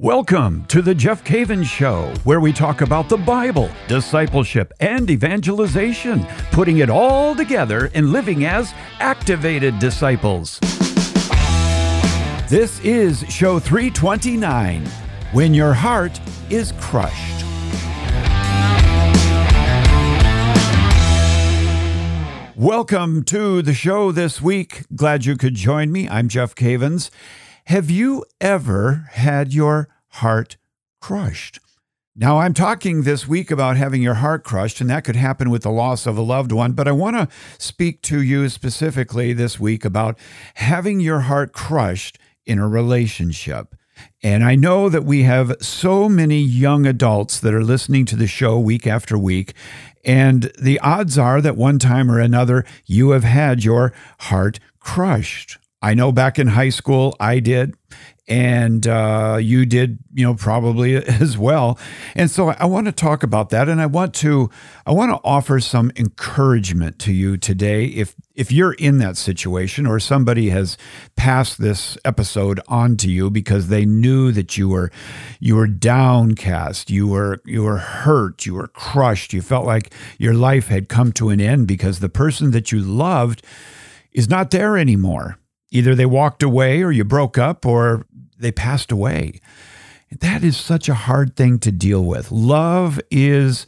Welcome to the Jeff Cavins Show, where we talk about the Bible, discipleship, and evangelization, putting it all together and living as activated disciples. This is show 329 When Your Heart is Crushed. Welcome to the show this week. Glad you could join me. I'm Jeff Cavins. Have you ever had your heart crushed? Now, I'm talking this week about having your heart crushed, and that could happen with the loss of a loved one, but I want to speak to you specifically this week about having your heart crushed in a relationship. And I know that we have so many young adults that are listening to the show week after week. And the odds are that one time or another, you have had your heart crushed. I know back in high school, I did, and uh, you did, you know, probably as well. And so I want to talk about that, and I want to, I want to offer some encouragement to you today. If if you're in that situation, or somebody has passed this episode on to you because they knew that you were, you were downcast, you were you were hurt, you were crushed, you felt like your life had come to an end because the person that you loved is not there anymore Either they walked away or you broke up or they passed away. That is such a hard thing to deal with. Love is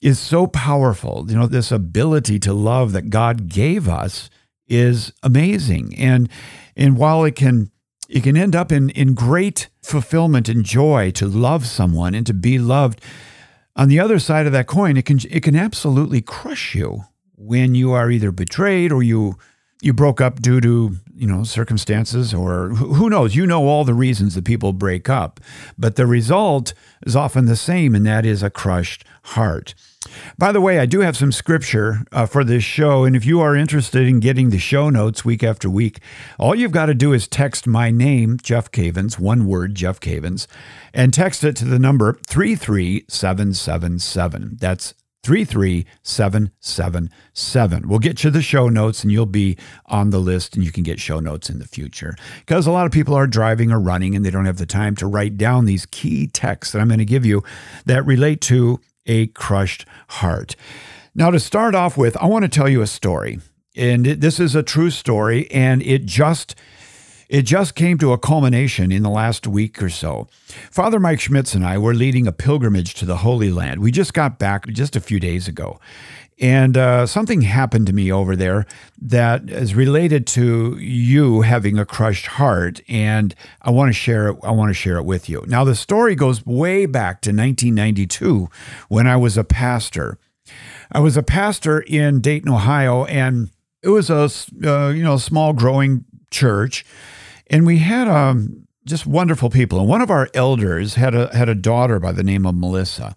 is so powerful. You know, this ability to love that God gave us is amazing. And and while it can it can end up in in great fulfillment and joy to love someone and to be loved, on the other side of that coin, it can it can absolutely crush you when you are either betrayed or you you broke up due to you know circumstances or who knows? You know all the reasons that people break up but the result is often the same and that is a crushed heart. By the way i do have some scripture uh, for this show and if you are interested in getting the show notes week after week all you've got to do is text my name jeff cavins one word jeff cavins and text it to the number 33777 that's 33777. We'll get you the show notes and you'll be on the list and you can get show notes in the future. Because a lot of people are driving or running and they don't have the time to write down these key texts that I'm going to give you that relate to a crushed heart. Now, to start off with, I want to tell you a story. And this is a true story and it just it just came to a culmination in the last week or so. Father Mike Schmitz and I were leading a pilgrimage to the Holy Land. We just got back just a few days ago. And uh, something happened to me over there that is related to you having a crushed heart, and I want to share it. I want to share it with you. Now, the story goes way back to 1992 when I was a pastor. I was a pastor in Dayton, Ohio, and it was a uh, you know small growing church and we had um, just wonderful people. And one of our elders had a had a daughter by the name of Melissa,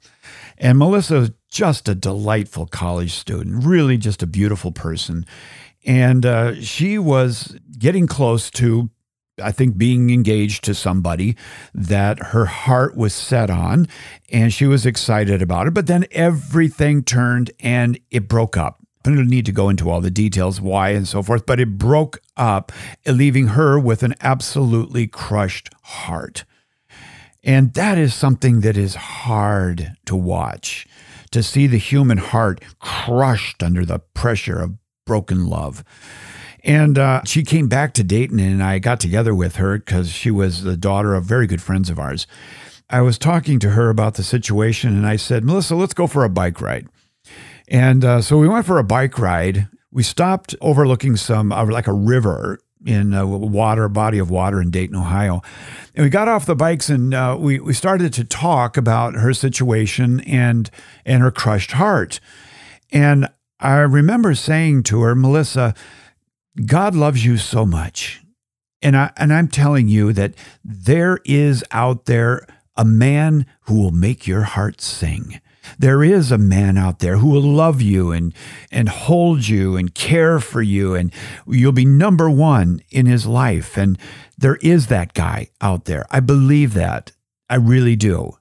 and Melissa was just a delightful college student, really just a beautiful person, and uh, she was getting close to. I think being engaged to somebody that her heart was set on and she was excited about it. But then everything turned and it broke up. I don't need to go into all the details, why and so forth, but it broke up, leaving her with an absolutely crushed heart. And that is something that is hard to watch, to see the human heart crushed under the pressure of broken love. And uh, she came back to Dayton, and I got together with her because she was the daughter of very good friends of ours. I was talking to her about the situation, and I said, Melissa, let's go for a bike ride. And uh, so we went for a bike ride. We stopped overlooking some, uh, like a river in a water, body of water in Dayton, Ohio. And we got off the bikes and uh, we, we started to talk about her situation and, and her crushed heart. And I remember saying to her, Melissa, God loves you so much. And, I, and I'm telling you that there is out there a man who will make your heart sing. There is a man out there who will love you and, and hold you and care for you, and you'll be number one in his life. And there is that guy out there. I believe that. I really do.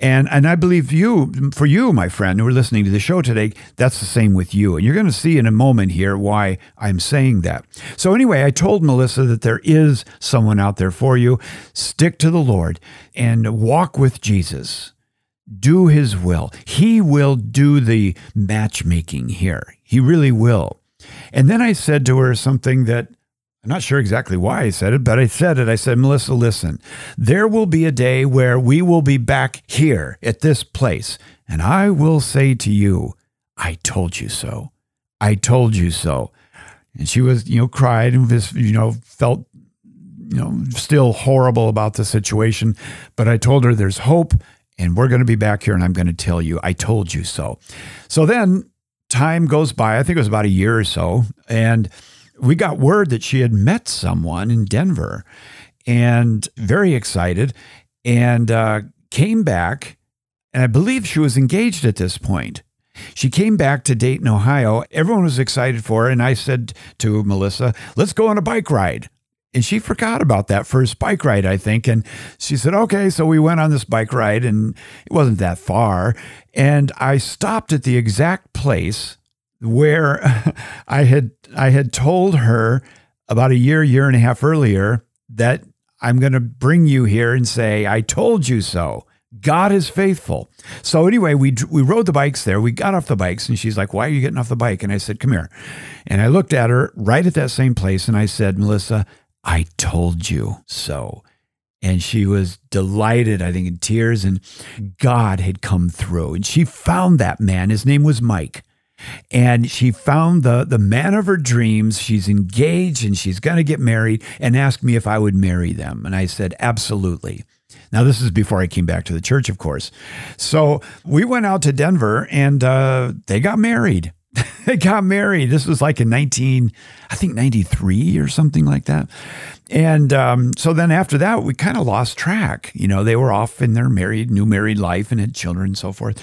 And and I believe you for you, my friend, who are listening to the show today, that's the same with you. And you're going to see in a moment here why I'm saying that. So anyway, I told Melissa that there is someone out there for you. Stick to the Lord and walk with Jesus. Do his will. He will do the matchmaking here. He really will. And then I said to her something that I'm not sure exactly why I said it, but I said it. I said, Melissa, listen, there will be a day where we will be back here at this place. And I will say to you, I told you so. I told you so. And she was, you know, cried and was, you know, felt, you know, still horrible about the situation. But I told her there's hope and we're going to be back here and I'm going to tell you, I told you so. So then time goes by. I think it was about a year or so. And we got word that she had met someone in Denver and very excited and uh, came back. And I believe she was engaged at this point. She came back to Dayton, Ohio. Everyone was excited for her. And I said to Melissa, let's go on a bike ride. And she forgot about that first bike ride, I think. And she said, okay. So we went on this bike ride and it wasn't that far. And I stopped at the exact place where I had I had told her about a year, year and a half earlier that I'm going to bring you here and say, I told you so. God is faithful. So anyway, we we rode the bikes there. We got off the bikes, and she's like, "Why are you getting off the bike?" And I said, "Come here." And I looked at her right at that same place, and I said, "Melissa, I told you so." And she was delighted, I think, in tears, and God had come through. And she found that man. His name was Mike and she found the the man of her dreams she's engaged and she's going to get married and asked me if I would marry them and I said absolutely now this is before I came back to the church of course so we went out to Denver and uh, they got married they got married. This was like in 19 I think 93 or something like that. And um, so then after that we kind of lost track. You know they were off in their married new married life and had children and so forth.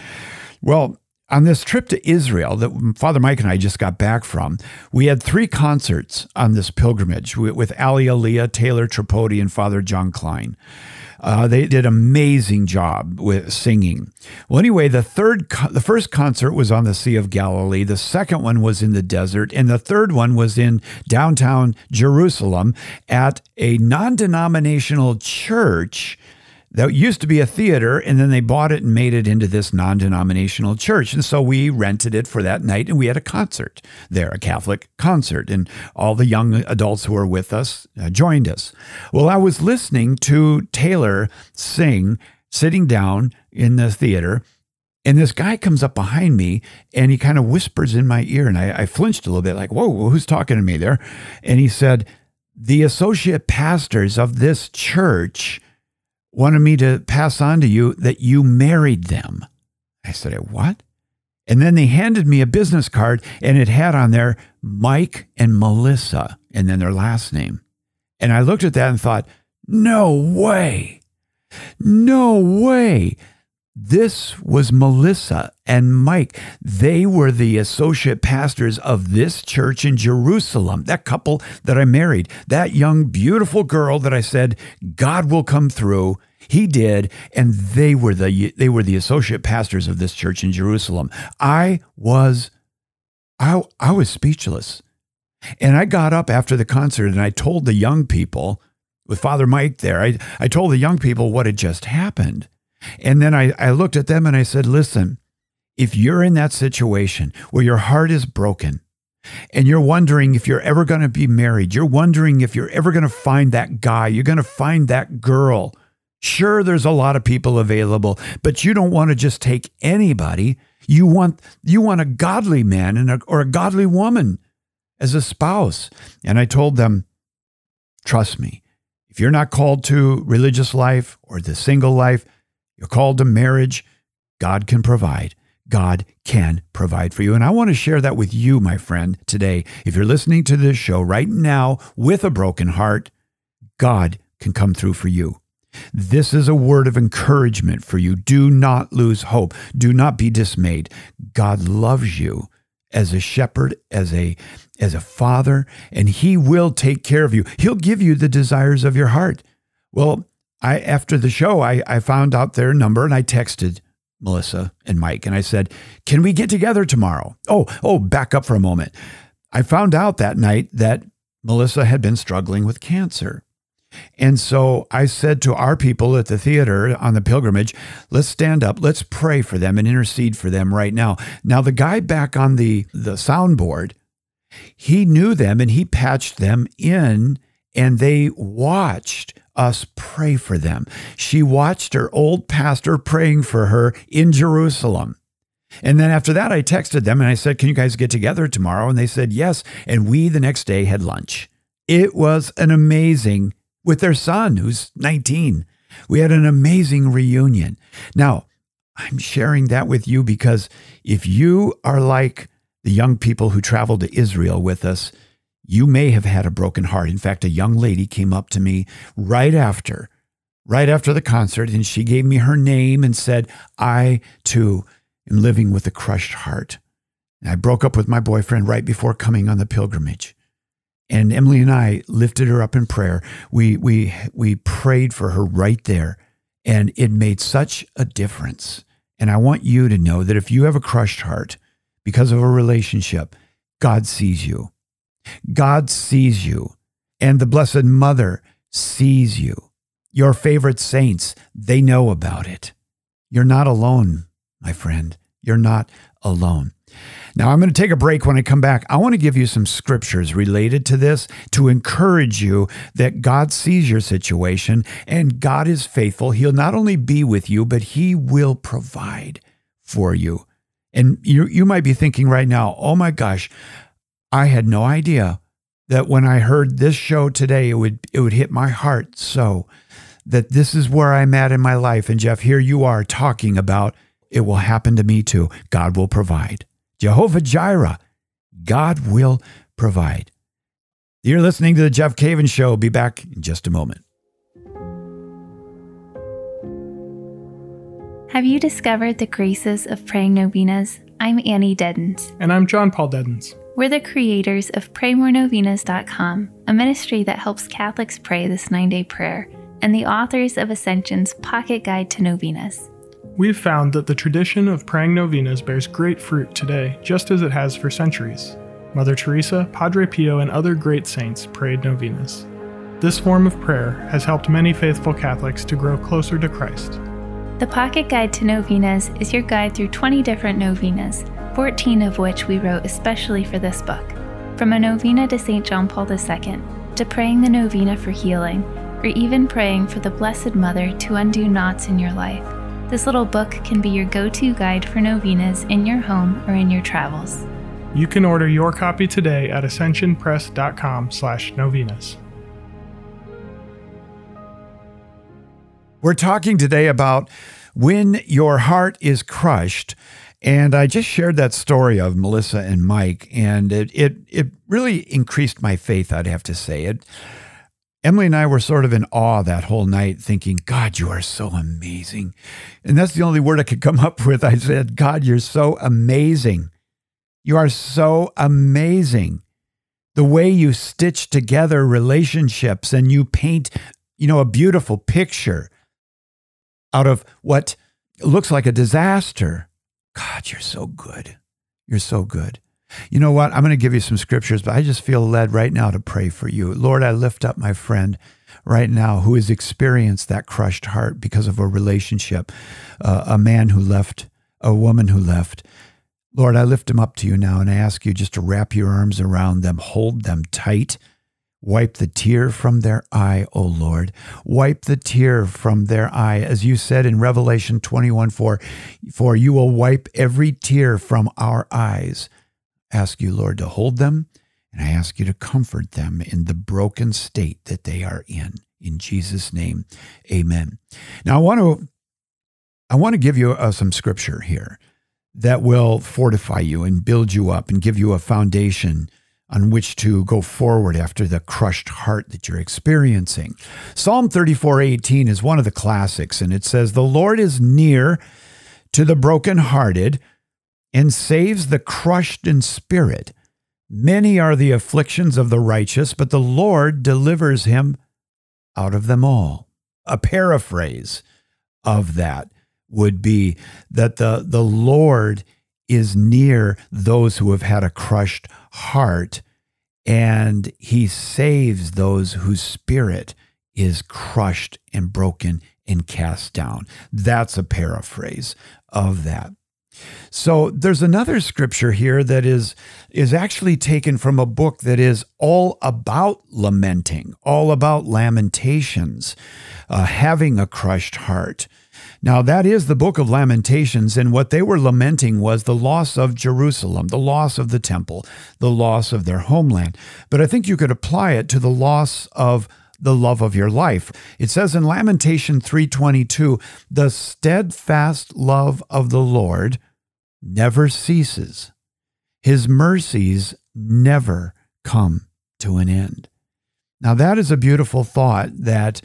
Well on this trip to Israel that Father Mike and I just got back from, we had three concerts on this pilgrimage with Ali Aliyah, Taylor Tripodi, and Father John Klein. Uh, they did an amazing job with singing. Well, anyway, the third, the first concert was on the Sea of Galilee. The second one was in the desert, and the third one was in downtown Jerusalem at a non-denominational church that used to be a theater and then they bought it and made it into this non-denominational church. And so we rented it for that night and we had a concert there a catholic concert. And all the young adults who were with us uh, joined us. Well i was listening to taylor sing sitting down in the theater and this guy comes up behind me and he kind of whispers in my ear and I, I flinched a little bit like whoa who's talking to me there? And he said the associate pastors of this church wanted me to pass on to you that you married them. I said, What? And then they handed me a business card and it had on there Mike and Melissa and then their last name. And I looked at that and thought, No way. No way. This was Melissa and Mike. They were the associate pastors of this church in Jerusalem. That couple that I married, that young, beautiful girl that I said, God will come through. He did, and they were the they were the associate pastors of this church in Jerusalem. I was I I was speechless. And I got up after the concert and I told the young people with Father Mike there, I, I told the young people what had just happened. And then I, I looked at them and I said, listen, if you're in that situation where your heart is broken and you're wondering if you're ever going to be married, you're wondering if you're ever going to find that guy, you're going to find that girl. Sure, there's a lot of people available, but you don't want to just take anybody. You want you want a godly man and a, or a godly woman as a spouse. And I told them, trust me, if you're not called to religious life or the single life, you're called to marriage, God can provide. God can provide for you. And I want to share that with you, my friend, today. If you're listening to this show right now with a broken heart, God can come through for you. This is a word of encouragement for you. Do not lose hope. Do not be dismayed. God loves you as a shepherd, as a as a father, and he will take care of you. He'll give you the desires of your heart. Well, I after the show, I, I found out their number and I texted Melissa and Mike and I said, Can we get together tomorrow? Oh, oh, back up for a moment. I found out that night that Melissa had been struggling with cancer. And so I said to our people at the theater on the pilgrimage, let's stand up, let's pray for them and intercede for them right now. Now, the guy back on the, the soundboard, he knew them and he patched them in, and they watched us pray for them. She watched her old pastor praying for her in Jerusalem. And then after that, I texted them and I said, Can you guys get together tomorrow? And they said, Yes. And we the next day had lunch. It was an amazing, with their son, who's 19. We had an amazing reunion. Now, I'm sharing that with you because if you are like the young people who traveled to Israel with us, you may have had a broken heart. In fact, a young lady came up to me right after, right after the concert, and she gave me her name and said, I too am living with a crushed heart. And I broke up with my boyfriend right before coming on the pilgrimage. And Emily and I lifted her up in prayer. We, we, we prayed for her right there, and it made such a difference. And I want you to know that if you have a crushed heart because of a relationship, God sees you. God sees you, and the Blessed Mother sees you. Your favorite saints, they know about it. You're not alone, my friend. You're not alone. Now, I'm going to take a break when I come back. I want to give you some scriptures related to this to encourage you that God sees your situation and God is faithful. He'll not only be with you, but He will provide for you. And you, you might be thinking right now, oh my gosh, I had no idea that when I heard this show today, it would it would hit my heart so that this is where I'm at in my life. And Jeff, here you are talking about it will happen to me too. God will provide. Jehovah Jireh, God will provide. You're listening to the Jeff Cavins Show. Be back in just a moment. Have you discovered the graces of praying novenas? I'm Annie Deddens. And I'm John Paul Deddens. We're the creators of PrayMoreNovenas.com, a ministry that helps Catholics pray this nine day prayer, and the authors of Ascension's Pocket Guide to Novenas. We've found that the tradition of praying novenas bears great fruit today, just as it has for centuries. Mother Teresa, Padre Pio, and other great saints prayed novenas. This form of prayer has helped many faithful Catholics to grow closer to Christ. The Pocket Guide to Novenas is your guide through 20 different novenas 14 of which we wrote especially for this book. From a novena to St. John Paul II, to praying the novena for healing, or even praying for the Blessed Mother to undo knots in your life. This little book can be your go to guide for novenas in your home or in your travels. You can order your copy today at ascensionpress.com slash novenas. We're talking today about when your heart is crushed and I just shared that story of Melissa and Mike, and it it it really increased my faith. I'd have to say it. Emily and I were sort of in awe that whole night, thinking, God, you are so amazing. And that's the only word I could come up with. I said, God, you're so amazing. You are so amazing. The way you stitch together relationships and you paint, you know, a beautiful picture out of what looks like a disaster. God, you're so good. You're so good. You know what? I'm going to give you some scriptures, but I just feel led right now to pray for you. Lord, I lift up my friend right now who has experienced that crushed heart because of a relationship, uh, a man who left, a woman who left. Lord, I lift him up to you now and I ask you just to wrap your arms around them, hold them tight Wipe the tear from their eye, O Lord. Wipe the tear from their eye. As you said in Revelation 21 4, for you will wipe every tear from our eyes. Ask you, Lord, to hold them, and I ask you to comfort them in the broken state that they are in. In Jesus' name, amen. Now, I want to, I want to give you uh, some scripture here that will fortify you and build you up and give you a foundation on which to go forward after the crushed heart that you're experiencing. Psalm 34:18 is one of the classics and it says the Lord is near to the brokenhearted and saves the crushed in spirit. Many are the afflictions of the righteous, but the Lord delivers him out of them all. a paraphrase of that would be that the, the Lord is near those who have had a crushed heart and he saves those whose spirit is crushed and broken and cast down. That's a paraphrase of that. So there's another scripture here that is is actually taken from a book that is all about lamenting, all about lamentations, uh, having a crushed heart. Now, that is the book of Lamentations, and what they were lamenting was the loss of Jerusalem, the loss of the temple, the loss of their homeland. But I think you could apply it to the loss of the love of your life. It says in Lamentation 3:22, "The steadfast love of the Lord never ceases. His mercies never come to an end." Now that is a beautiful thought that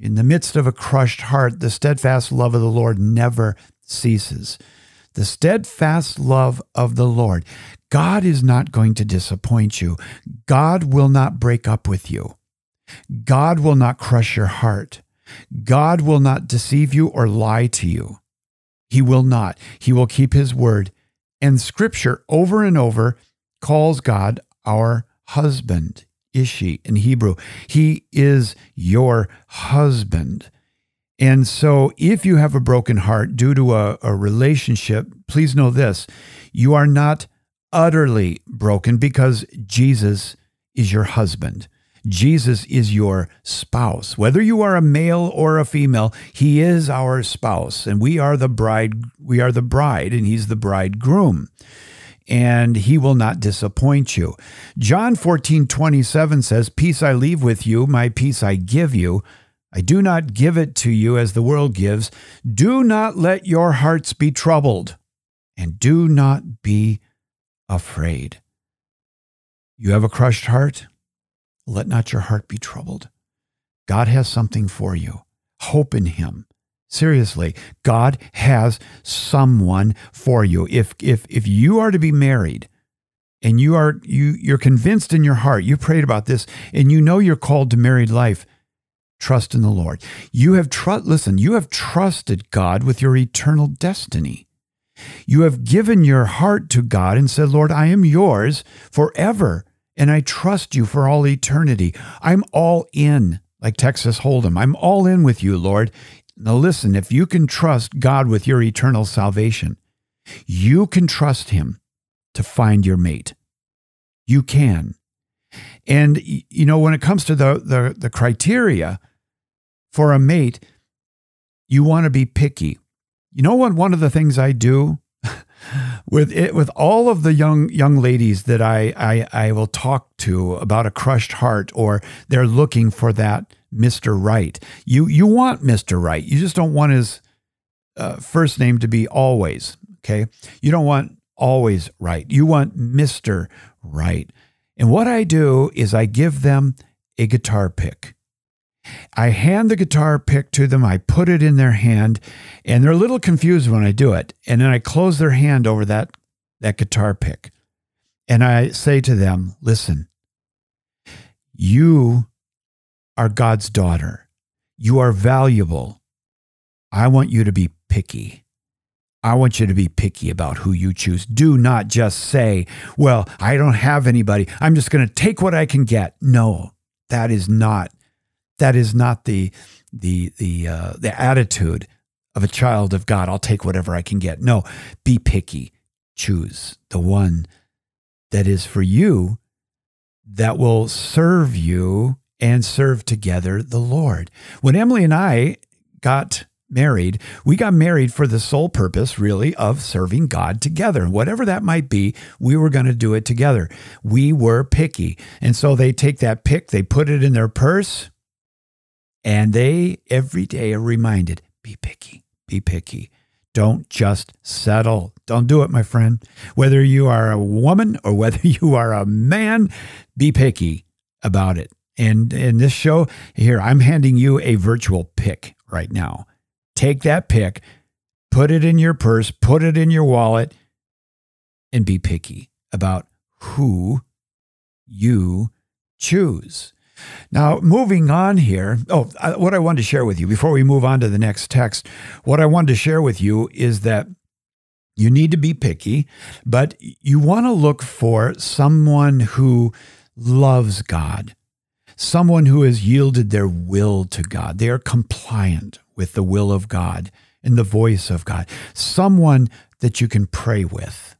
in the midst of a crushed heart, the steadfast love of the Lord never ceases. The steadfast love of the Lord. God is not going to disappoint you. God will not break up with you. God will not crush your heart. God will not deceive you or lie to you. He will not. He will keep his word. And scripture over and over calls God our husband. Ishi in Hebrew. He is your husband. And so, if you have a broken heart due to a, a relationship, please know this you are not utterly broken because Jesus is your husband. Jesus is your spouse. Whether you are a male or a female, he is our spouse and we are the bride we are the bride and he's the bridegroom and he will not disappoint you. John 14, 27 says, Peace I leave with you, my peace I give you. I do not give it to you as the world gives. Do not let your hearts be troubled, and do not be afraid. You have a crushed heart? Let not your heart be troubled. God has something for you. Hope in Him. Seriously, God has someone for you. If if if you are to be married and you are you you're convinced in your heart, you prayed about this and you know you're called to married life, trust in the Lord. You have trust listen, you have trusted God with your eternal destiny. You have given your heart to God and said, "Lord, I am yours forever." And I trust you for all eternity. I'm all in like Texas Hold'em. I'm all in with you, Lord. Now, listen, if you can trust God with your eternal salvation, you can trust Him to find your mate. You can. And, you know, when it comes to the, the, the criteria for a mate, you want to be picky. You know what? One of the things I do with it, with all of the young young ladies that I, I I will talk to about a crushed heart, or they're looking for that Mr. Right. You you want Mr. Right. You just don't want his uh, first name to be always. Okay. You don't want always right. You want Mr. Right. And what I do is I give them a guitar pick. I hand the guitar pick to them, I put it in their hand, and they're a little confused when I do it. And then I close their hand over that, that guitar pick. And I say to them, listen, you are God's daughter. You are valuable. I want you to be picky. I want you to be picky about who you choose. Do not just say, well, I don't have anybody. I'm just going to take what I can get. No, that is not that is not the the the uh, the attitude of a child of God. I'll take whatever I can get. No, be picky. Choose the one that is for you that will serve you and serve together the Lord. When Emily and I got married, we got married for the sole purpose, really, of serving God together. Whatever that might be, we were going to do it together. We were picky. And so they take that pick, they put it in their purse, and they every day are reminded be picky, be picky. Don't just settle. Don't do it, my friend. Whether you are a woman or whether you are a man, be picky about it. And in this show here, I'm handing you a virtual pick right now. Take that pick, put it in your purse, put it in your wallet, and be picky about who you choose. Now, moving on here. Oh, what I wanted to share with you before we move on to the next text, what I wanted to share with you is that you need to be picky, but you want to look for someone who loves God, someone who has yielded their will to God. They are compliant with the will of God and the voice of God, someone that you can pray with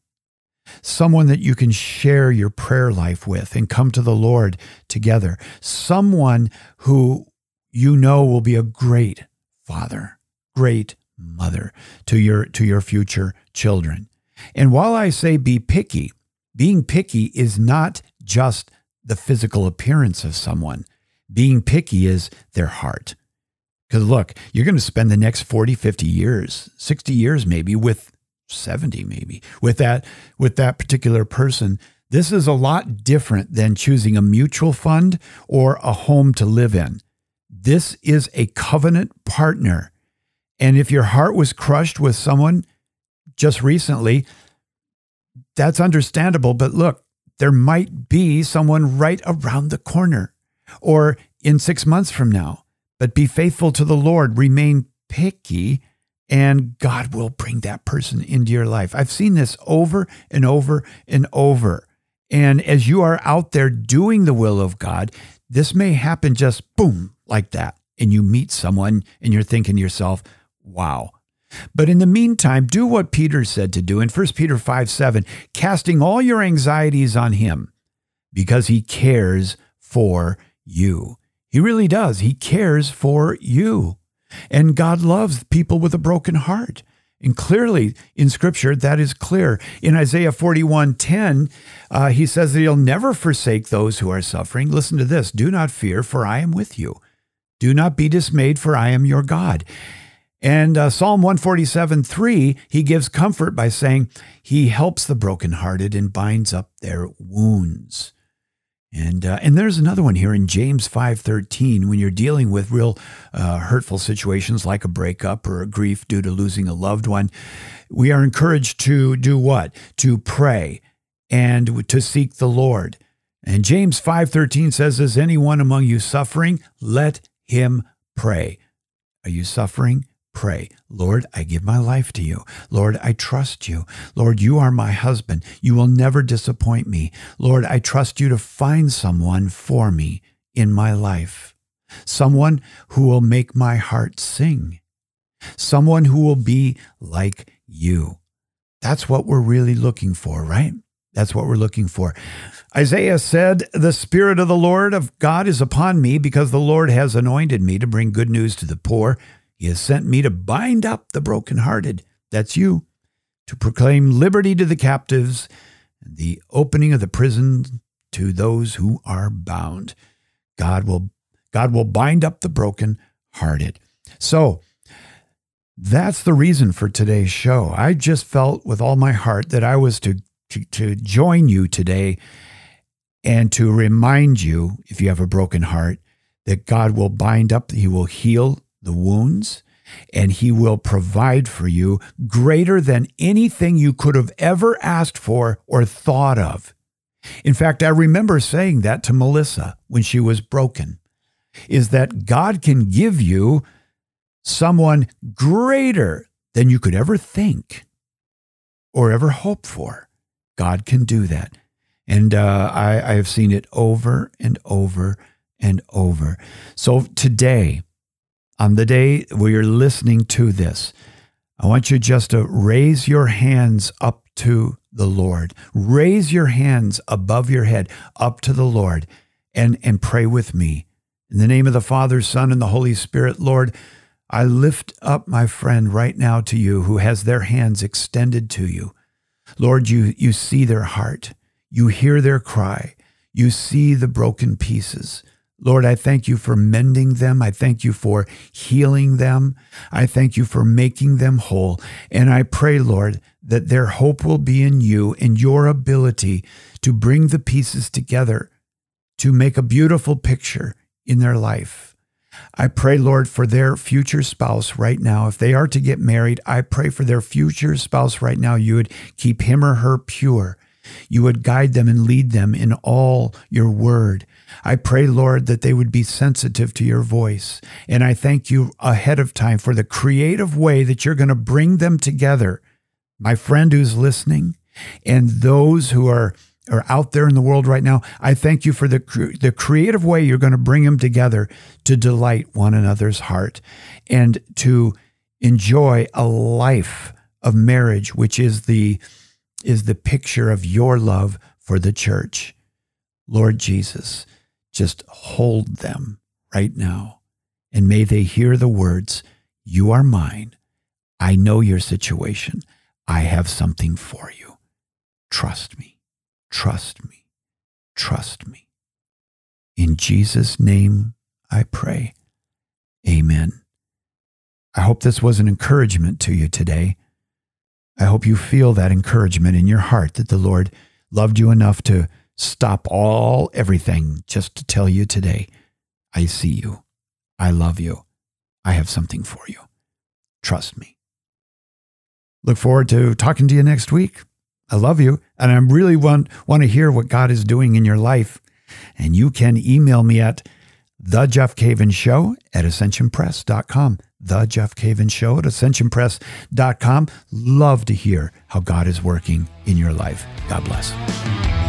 someone that you can share your prayer life with and come to the Lord together, someone who you know will be a great father, great mother to your to your future children. And while I say be picky, being picky is not just the physical appearance of someone. Being picky is their heart. Because look, you're going to spend the next 40, 50 years, 60 years maybe with 70 maybe with that with that particular person this is a lot different than choosing a mutual fund or a home to live in this is a covenant partner and if your heart was crushed with someone just recently that's understandable but look there might be someone right around the corner or in 6 months from now but be faithful to the lord remain picky and God will bring that person into your life. I've seen this over and over and over. And as you are out there doing the will of God, this may happen just boom, like that. And you meet someone and you're thinking to yourself, wow. But in the meantime, do what Peter said to do in 1 Peter 5 7, casting all your anxieties on him because he cares for you. He really does. He cares for you. And God loves people with a broken heart. And clearly in scripture, that is clear. In Isaiah 41 10, uh, he says that he'll never forsake those who are suffering. Listen to this Do not fear, for I am with you. Do not be dismayed, for I am your God. And uh, Psalm 147 3, he gives comfort by saying, He helps the brokenhearted and binds up their wounds. And uh, and there's another one here in James 5:13 when you're dealing with real uh, hurtful situations like a breakup or a grief due to losing a loved one, we are encouraged to do what? To pray and to seek the Lord. And James 5:13 says is anyone among you suffering let him pray. Are you suffering? Pray, Lord, I give my life to you. Lord, I trust you. Lord, you are my husband. You will never disappoint me. Lord, I trust you to find someone for me in my life, someone who will make my heart sing, someone who will be like you. That's what we're really looking for, right? That's what we're looking for. Isaiah said, The Spirit of the Lord of God is upon me because the Lord has anointed me to bring good news to the poor. He has sent me to bind up the brokenhearted. That's you. To proclaim liberty to the captives and the opening of the prison to those who are bound. God will God will bind up the brokenhearted. So that's the reason for today's show. I just felt with all my heart that I was to, to, to join you today and to remind you, if you have a broken heart, that God will bind up, He will heal the wounds, and he will provide for you greater than anything you could have ever asked for or thought of. In fact, I remember saying that to Melissa when she was broken is that God can give you someone greater than you could ever think or ever hope for. God can do that. And uh, I, I have seen it over and over and over. So today, on the day where you're listening to this, I want you just to raise your hands up to the Lord. Raise your hands above your head up to the Lord and, and pray with me. In the name of the Father, Son, and the Holy Spirit, Lord, I lift up my friend right now to you who has their hands extended to you. Lord, you, you see their heart. You hear their cry. You see the broken pieces. Lord, I thank you for mending them. I thank you for healing them. I thank you for making them whole. And I pray, Lord, that their hope will be in you and your ability to bring the pieces together to make a beautiful picture in their life. I pray, Lord, for their future spouse right now. If they are to get married, I pray for their future spouse right now. You would keep him or her pure You would guide them and lead them in all your word. I pray, Lord, that they would be sensitive to your voice. And I thank you ahead of time for the creative way that you're going to bring them together. My friend who's listening and those who are, are out there in the world right now, I thank you for the, the creative way you're going to bring them together to delight one another's heart and to enjoy a life of marriage, which is the, is the picture of your love for the church. Lord Jesus, just hold them right now. And may they hear the words, You are mine. I know your situation. I have something for you. Trust me. Trust me. Trust me. In Jesus' name I pray. Amen. I hope this was an encouragement to you today. I hope you feel that encouragement in your heart that the Lord loved you enough to stop all everything just to tell you today, I see you. I love you. I have something for you. Trust me. Look forward to talking to you next week. I love you. And I really want, want to hear what God is doing in your life. And you can email me at the Jeff Cavins Show at ascensionpress.com. The Jeff Cavins Show at ascensionpress.com. Love to hear how God is working in your life. God bless.